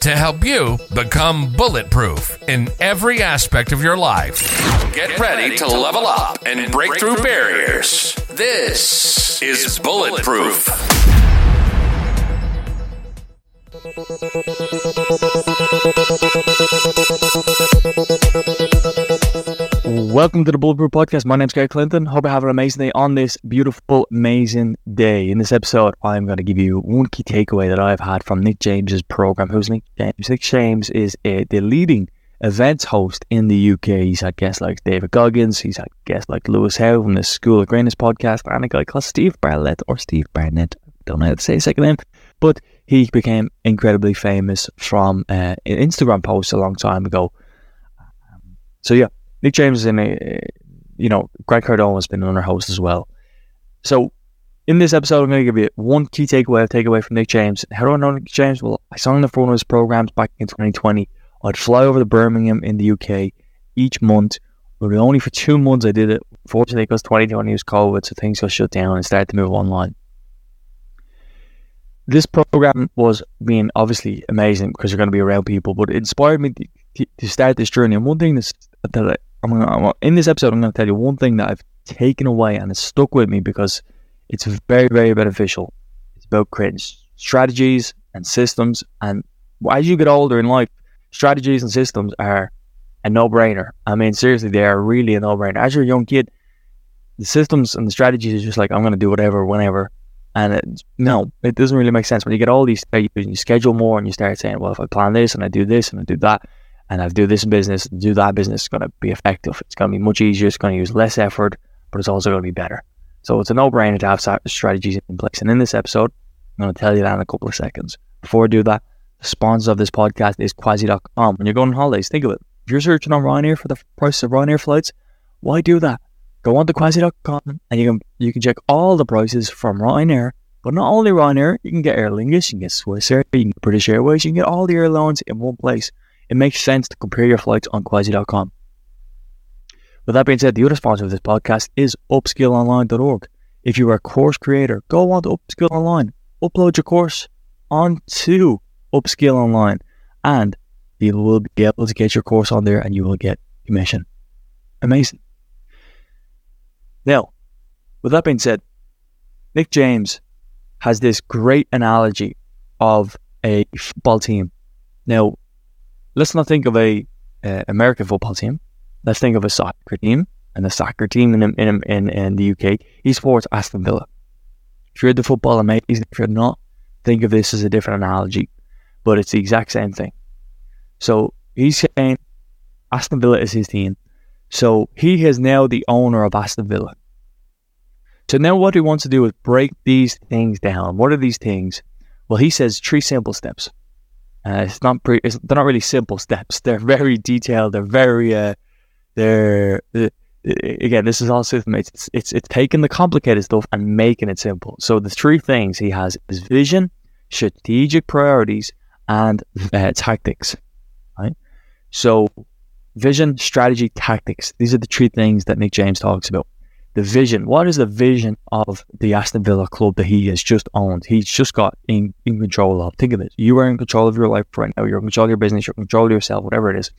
to help you become bulletproof in every aspect of your life. Get ready to level up and break through barriers. This is Bulletproof. Welcome to the Bulletproof Podcast. My name's Gary Clinton. Hope you have an amazing day on this beautiful, amazing day. In this episode, I'm going to give you one key takeaway that I've had from Nick James's program. Who's Nick James? Nick James is a, the leading events host in the UK. He's had guests like David Goggins. He's had guests like Lewis Howes from the School of Greatness podcast, and a guy called Steve Bartlett or Steve Barnett. Don't know how to say his second name, but he became incredibly famous from uh, an Instagram post a long time ago. So yeah, Nick James is in a, eh, you know, Grant Cardone has been on our host as well. So in this episode, I'm going to give you one key takeaway, takeaway from Nick James. How do I know Nick James? Well, I saw him in one of his programs back in 2020. I'd fly over to Birmingham in the UK each month, but only for two months I did it. Fortunately, because 2020 was COVID, so things got shut down and started to move online. This program was being obviously amazing because you're going to be around people, but it inspired me to, to start this journey. And one thing that's, that I'm, gonna, I'm in this episode, I'm going to tell you one thing that I've taken away and it's stuck with me because it's very, very beneficial. It's about creating strategies and systems. And as you get older in life, strategies and systems are a no-brainer. I mean, seriously, they are really a no-brainer. As you're a young kid, the systems and the strategies is just like I'm going to do whatever, whenever, and it, no, it doesn't really make sense when you get all these. You schedule more, and you start saying, "Well, if I plan this and I do this and I do that, and I do this business, do that business, it's going to be effective. It's going to be much easier. It's going to use less effort, but it's also going to be better." So it's a no-brainer to have strategies in place. And in this episode, I'm going to tell you that in a couple of seconds. Before I do that, the sponsor of this podcast is Quasi.com. When you're going on holidays, think of it. If you're searching on Ryanair for the price of Ryanair flights, why do that? Go on to Quasi.com and you can you can check all the prices from Ryanair. But not only Ryanair, you can get Aer Lingus, you can get Swiss Air, you can get British Airways, you can get all the airlines in one place. It makes sense to compare your flights on Quasi.com. With that being said, the other sponsor of this podcast is upskillonline.org. If you are a course creator, go on to Upskill Online, upload your course onto Upskill Online, and you will be able to get your course on there and you will get commission. Amazing. Now, with that being said, Nick James has this great analogy of a football team. Now, let's not think of a American football team. Let's think of a soccer team and the soccer team in, in, in, in the UK. He supports Aston Villa. If you're the football amazing, if you're not, think of this as a different analogy but it's the exact same thing. So he's saying Aston Villa is his team. So he is now the owner of Aston Villa. So now what he wants to do is break these things down. What are these things? Well, he says three simple steps. Uh, it's not pre- it's, they're not really simple steps. They're very detailed. They're very uh, they're again. This is all system. It's, it's it's taking the complicated stuff and making it simple. So the three things he has is vision, strategic priorities, and uh, tactics, right? So, vision, strategy, tactics. These are the three things that Nick James talks about. The vision. What is the vision of the Aston Villa club that he has just owned? He's just got in, in control of. Think of it. You are in control of your life right now. You're in control of your business. You're in control of yourself, whatever it is.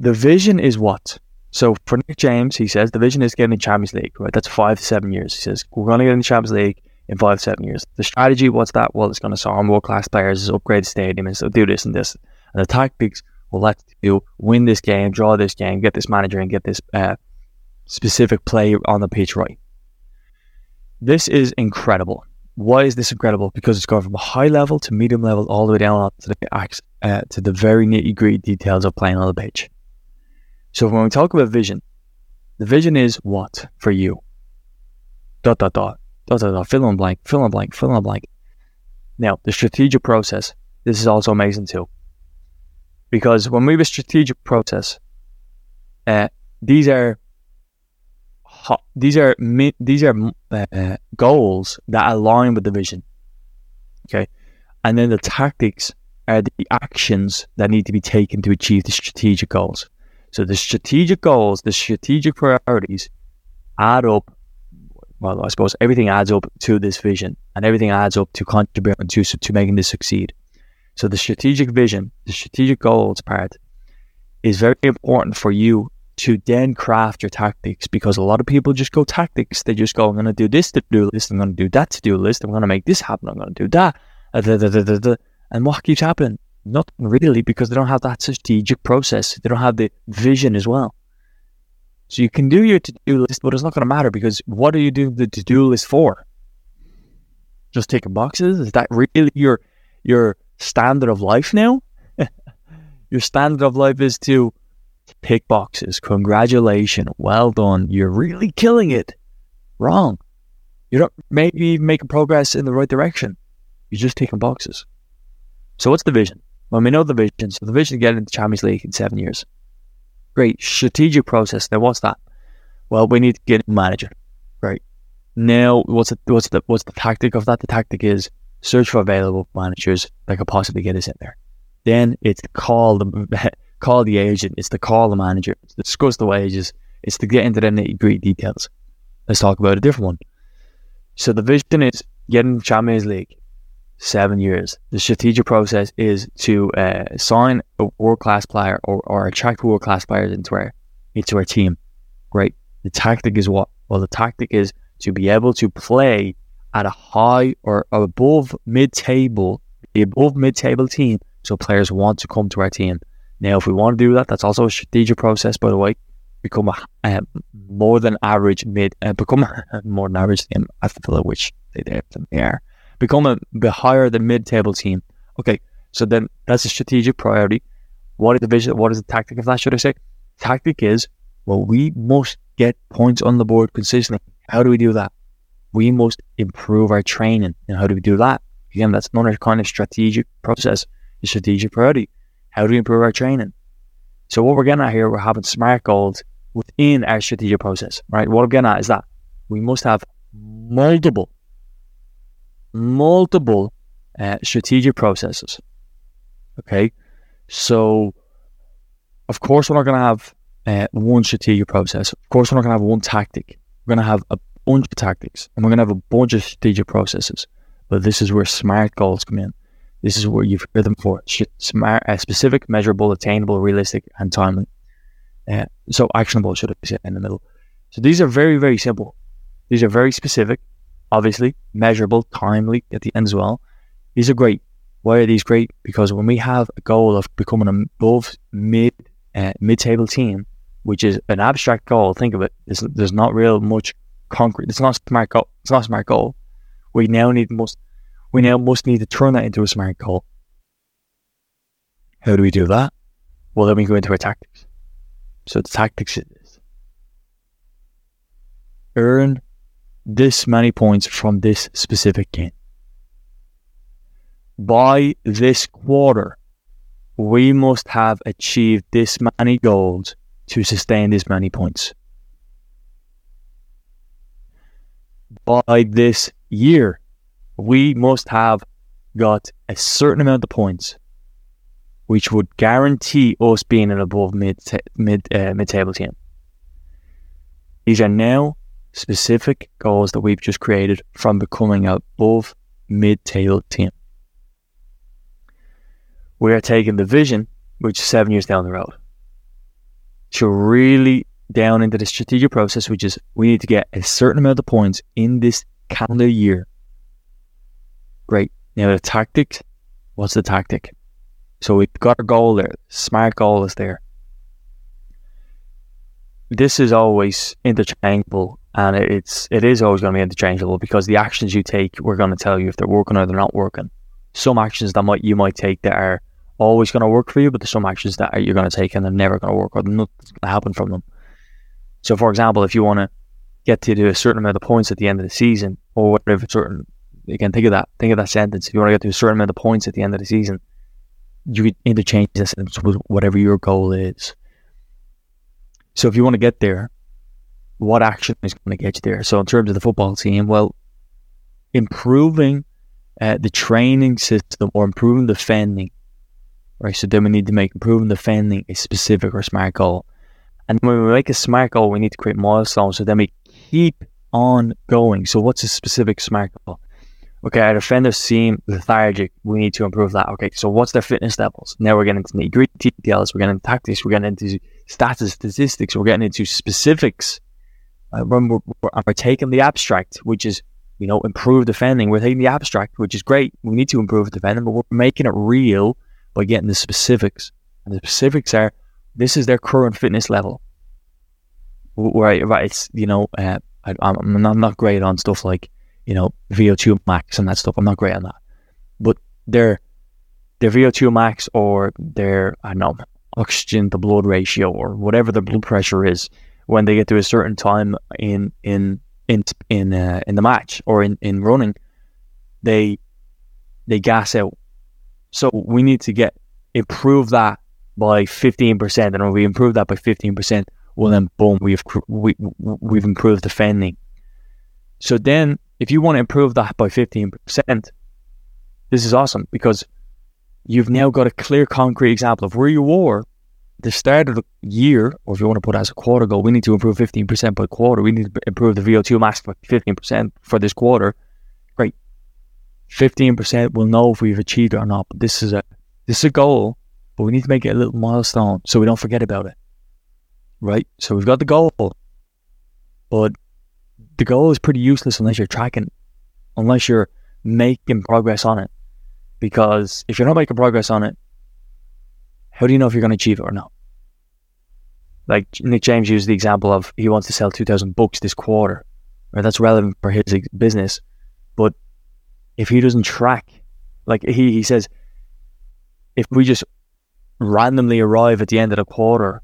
The vision is what? So for Nick James, he says the vision is getting the Champions League, right? That's five to seven years. He says, we're going to get in the Champions League in five, to seven years. The strategy, what's that? Well, it's going to sign world class players, upgrade the stadium, and so do this and this. And the tactics, well, let's do win this game, draw this game, get this manager, and get this uh, specific play on the pitch right. This is incredible. Why is this incredible? Because it's going from a high level to medium level all the way down to the uh, to the very nitty gritty details of playing on the pitch. So when we talk about vision, the vision is what for you? Dot dot dot da, da, da, fill in blank, fill in blank, fill in blank. Now, the strategic process, this is also amazing too. Because when we have a strategic process, uh, these are these are these are uh, goals that align with the vision. Okay, and then the tactics are the actions that need to be taken to achieve the strategic goals. So the strategic goals, the strategic priorities, add up. Well, I suppose everything adds up to this vision, and everything adds up to contributing to to making this succeed. So the strategic vision, the strategic goals part, is very important for you to then craft your tactics because a lot of people just go tactics. They just go, I'm going to do this to do list. I'm going to do that to do list. I'm going to make this happen. I'm going to do that. Uh, and what keeps happening? Not really because they don't have that strategic process. They don't have the vision as well. So you can do your to-do list, but it's not going to matter because what are you doing the to-do list for? Just ticking boxes? Is that really your your standard of life now? your standard of life is to Pick boxes. Congratulations. Well done. You're really killing it. Wrong. You don't maybe making progress in the right direction. You're just taking boxes. So what's the vision? Well, we know the vision. So the vision to get into the Champions League in seven years. Great. Strategic process. Now what's that? Well, we need to get a manager. Great. Now what's the what's the what's the tactic of that? The tactic is search for available managers that could possibly get us in there. Then it's call the call the agent, it's to call the manager, it's to discuss the wages, it's to get into the nitty gritty details. Let's talk about a different one. So the vision is getting Champions League, seven years. The strategic process is to uh, sign a world class player or, or attract world class players into our into our team. Right. The tactic is what? Well, the tactic is to be able to play at a high or above mid table, above mid table team, so players want to come to our team. Now, if we want to do that, that's also a strategic process, by the way. Become a uh, more than average mid, uh, become more than average team. I feel which they, are. Become a bit higher than mid table team. Okay, so then that's a strategic priority. What is the vision? What is the tactic of that? Should I say? Tactic is well, we must get points on the board consistently. How do we do that? We must improve our training. And how do we do that? Again, that's another kind of strategic process, a strategic priority. How do we improve our training? So what we're getting at here, we're having smart goals within our strategic process, right? What I'm getting at is that we must have multiple, multiple uh, strategic processes. Okay, so of course we're not going to have uh, one strategic process. Of course we're not going to have one tactic. We're going to have a bunch of tactics, and we're going to have a bunch of strategic processes. But this is where smart goals come in. This is where you've heard them for smart, uh, specific, measurable, attainable, realistic, and timely. Uh, so actionable should say in the middle. So these are very, very simple. These are very specific, obviously, measurable, timely at the end as well. These are great. Why are these great? Because when we have a goal of becoming above mid uh, mid table team, which is an abstract goal, think of it. There's, there's not real much concrete. It's not smart goal. It's not smart goal. We now need most we now must need to turn that into a smart goal. How do we do that? Well, then we go into our tactics. So the tactics is earn this many points from this specific game. By this quarter, we must have achieved this many goals to sustain this many points. By this year, we must have got a certain amount of points, which would guarantee us being an above mid mid uh, mid table team. These are now specific goals that we've just created from becoming above mid table team. We are taking the vision, which is seven years down the road, to really down into the strategic process, which is we need to get a certain amount of points in this calendar year Great. Now the tactics. What's the tactic? So we've got a goal there. Smart goal is there. This is always interchangeable, and it's it is always going to be interchangeable because the actions you take, we're going to tell you if they're working or they're not working. Some actions that might you might take that are always going to work for you, but there's some actions that you're going to take and they're never going to work or nothing's going to happen from them. So, for example, if you want to get to do a certain amount of points at the end of the season, or whatever certain again, think of that. Think of that sentence. If you want to get to a certain amount of points at the end of the season, you interchange this sentence with whatever your goal is. So if you want to get there, what action is going to get you there? So in terms of the football team, well, improving uh, the training system or improving the defending, right? So then we need to make improving the defending a specific or smart goal. And when we make a smart goal, we need to create milestones. So then we keep on going. So what's a specific smart goal? Okay, our defenders seem lethargic. We need to improve that. Okay, so what's their fitness levels? Now we're getting into nitty gritty details. We're getting into tactics. We're getting into stats, statistics. We're getting into specifics. Uh, when we're, we're, we're taking the abstract, which is you know improve defending. We're taking the abstract, which is great. We need to improve defending, but we're making it real by getting the specifics. And the specifics are this is their current fitness level. Right, right. It's you know, uh, I, I'm not, I'm not great on stuff like you know, VO2 max and that stuff. I'm not great on that. But their their VO2 max or their I don't know oxygen to blood ratio or whatever their blood pressure is when they get to a certain time in in in in uh, in the match or in, in running, they they gas out. So we need to get improve that by fifteen percent, and when we improve that by fifteen percent, well then boom, we've we we've improved defending. So then if you want to improve that by 15%, this is awesome because you've now got a clear, concrete example of where you were the start of the year, or if you want to put it as a quarter goal, we need to improve 15% per quarter. We need to improve the VO2 max by 15% for this quarter. Great. 15% we'll know if we've achieved it or not. But this is a this is a goal, but we need to make it a little milestone so we don't forget about it. Right? So we've got the goal. But the goal is pretty useless unless you're tracking, unless you're making progress on it. Because if you're not making progress on it, how do you know if you're going to achieve it or not? Like Nick James used the example of he wants to sell 2,000 books this quarter, right? That's relevant for his business. But if he doesn't track, like he, he says, if we just randomly arrive at the end of the quarter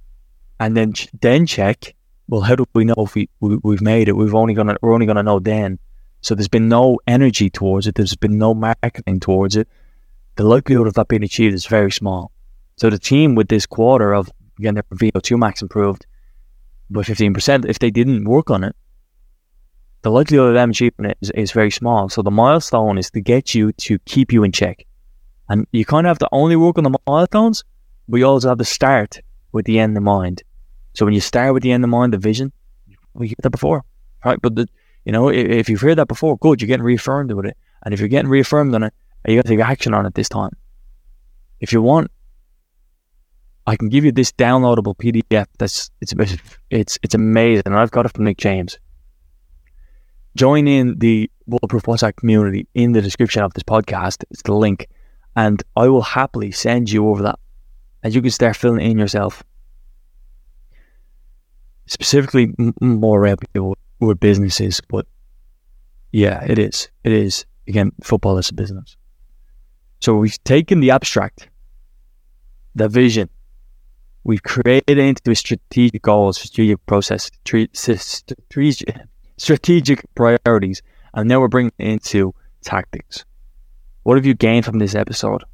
and then then check well, how do we know if we, we have made it? We've only gonna we're only gonna know then. So there's been no energy towards it. There's been no marketing towards it. The likelihood of that being achieved is very small. So the team with this quarter of getting their VO2 max improved by 15%, if they didn't work on it, the likelihood of them achieving it is, is very small. So the milestone is to get you to keep you in check. And you kind of have to only work on the milestones, but you also have to start with the end in mind. So when you start with the end in mind, the vision, we heard that before, right? But the, you know, if, if you've heard that before, good, you're getting reaffirmed with it. And if you're getting reaffirmed on it, you going to take action on it this time. If you want, I can give you this downloadable PDF. That's it's it's it's amazing, and I've got it from Nick James. Join in the Bulletproof WhatsApp community in the description of this podcast. It's the link, and I will happily send you over that, and you can start filling in yourself specifically more reputable with businesses, but yeah, it is. It is. Again, football is a business. So we've taken the abstract, the vision, we've created into strategic goals, strategic process, strategic priorities, and now we're bringing it into tactics. What have you gained from this episode?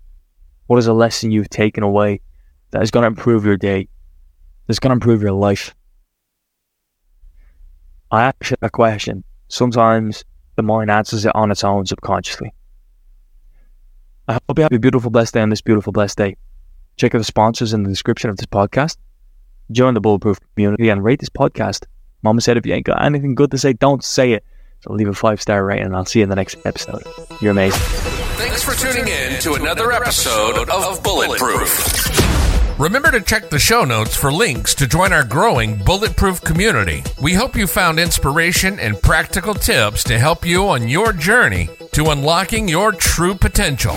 What is a lesson you've taken away that is going to improve your day? That's going to improve your life? I ask a question. Sometimes the mind answers it on its own subconsciously. I hope you have a beautiful, blessed day on this beautiful, blessed day. Check out the sponsors in the description of this podcast. Join the Bulletproof community and rate this podcast. Mama said if you ain't got anything good to say, don't say it. So leave a five star rating and I'll see you in the next episode. You're amazing. Thanks for tuning in to another episode of Bulletproof. Remember to check the show notes for links to join our growing bulletproof community. We hope you found inspiration and practical tips to help you on your journey to unlocking your true potential.